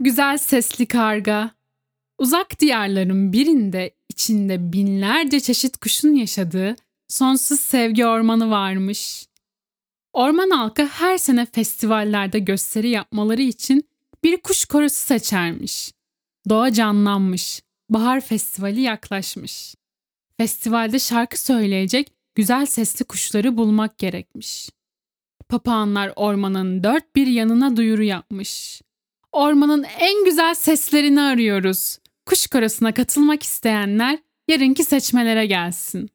Güzel sesli karga. Uzak diyarların birinde içinde binlerce çeşit kuşun yaşadığı sonsuz sevgi ormanı varmış. Orman halkı her sene festivallerde gösteri yapmaları için bir kuş korosu seçermiş. Doğa canlanmış. Bahar festivali yaklaşmış. Festivalde şarkı söyleyecek güzel sesli kuşları bulmak gerekmiş. Papağanlar ormanın dört bir yanına duyuru yapmış. Ormanın en güzel seslerini arıyoruz. Kuş korosuna katılmak isteyenler yarınki seçmelere gelsin.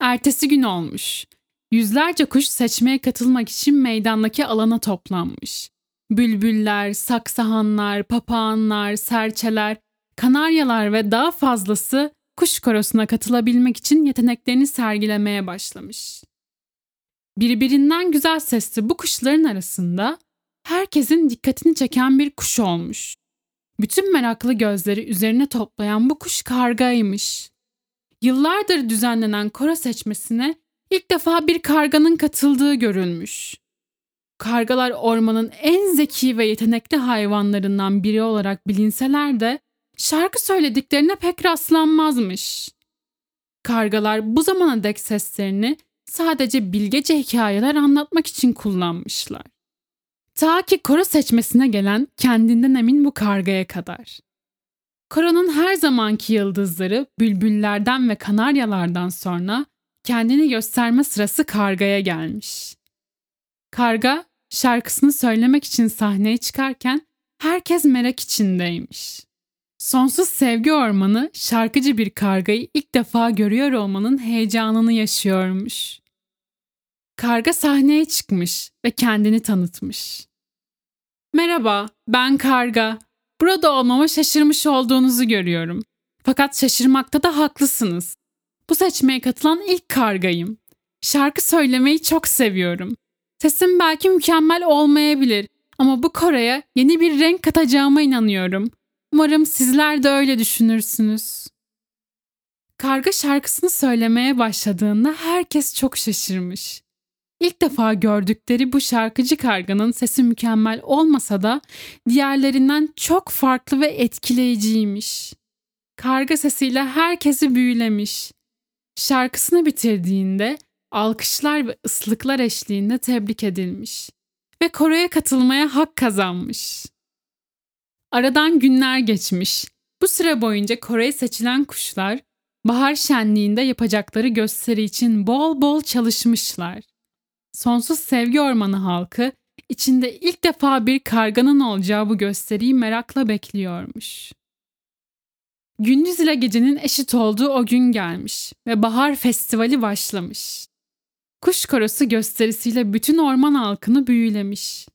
Ertesi gün olmuş. Yüzlerce kuş seçmeye katılmak için meydandaki alana toplanmış. Bülbüller, saksahanlar, papağanlar, serçeler, kanaryalar ve daha fazlası kuş korosuna katılabilmek için yeteneklerini sergilemeye başlamış. Birbirinden güzel sesli bu kuşların arasında herkesin dikkatini çeken bir kuş olmuş. Bütün meraklı gözleri üzerine toplayan bu kuş kargaymış. Yıllardır düzenlenen koro seçmesine ilk defa bir karganın katıldığı görülmüş. Kargalar ormanın en zeki ve yetenekli hayvanlarından biri olarak bilinseler de şarkı söylediklerine pek rastlanmazmış. Kargalar bu zamana dek seslerini sadece bilgece hikayeler anlatmak için kullanmışlar. Ta ki koro seçmesine gelen kendinden emin bu kargaya kadar. Koronun her zamanki yıldızları bülbüllerden ve kanaryalardan sonra kendini gösterme sırası kargaya gelmiş. Karga şarkısını söylemek için sahneye çıkarken herkes merak içindeymiş. Sonsuz Sevgi Ormanı şarkıcı bir kargayı ilk defa görüyor olmanın heyecanını yaşıyormuş. Karga sahneye çıkmış ve kendini tanıtmış. Merhaba, ben Karga. Burada olmama şaşırmış olduğunuzu görüyorum. Fakat şaşırmakta da haklısınız. Bu seçmeye katılan ilk kargayım. Şarkı söylemeyi çok seviyorum. Sesim belki mükemmel olmayabilir ama bu Kore'ye yeni bir renk katacağıma inanıyorum. Umarım sizler de öyle düşünürsünüz. Karga şarkısını söylemeye başladığında herkes çok şaşırmış. İlk defa gördükleri bu şarkıcı karganın sesi mükemmel olmasa da diğerlerinden çok farklı ve etkileyiciymiş. Karga sesiyle herkesi büyülemiş. Şarkısını bitirdiğinde alkışlar ve ıslıklar eşliğinde tebrik edilmiş ve koroya katılmaya hak kazanmış. Aradan günler geçmiş. Bu süre boyunca Kore'ye seçilen kuşlar bahar şenliğinde yapacakları gösteri için bol bol çalışmışlar. Sonsuz Sevgi Ormanı halkı içinde ilk defa bir karganın olacağı bu gösteriyi merakla bekliyormuş. Gündüz ile gecenin eşit olduğu o gün gelmiş ve bahar festivali başlamış. Kuş korosu gösterisiyle bütün orman halkını büyülemiş.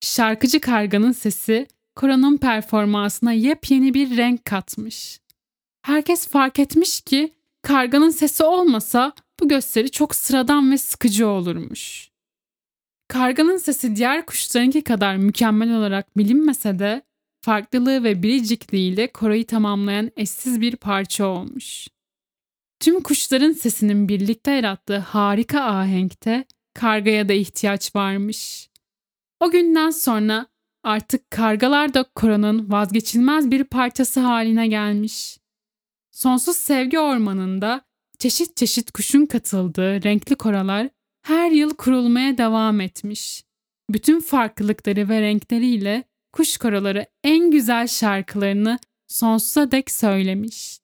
Şarkıcı karganın sesi koronun performansına yepyeni bir renk katmış. Herkes fark etmiş ki karganın sesi olmasa bu gösteri çok sıradan ve sıkıcı olurmuş. Karganın sesi diğer kuşlarınki kadar mükemmel olarak bilinmese de farklılığı ve biricikliğiyle koroyu tamamlayan eşsiz bir parça olmuş. Tüm kuşların sesinin birlikte yarattığı harika ahenkte kargaya da ihtiyaç varmış. O günden sonra artık kargalar da koronun vazgeçilmez bir parçası haline gelmiş. Sonsuz Sevgi Ormanı'nda çeşit çeşit kuşun katıldığı renkli koralar her yıl kurulmaya devam etmiş. Bütün farklılıkları ve renkleriyle kuş koraları en güzel şarkılarını sonsuza dek söylemiş.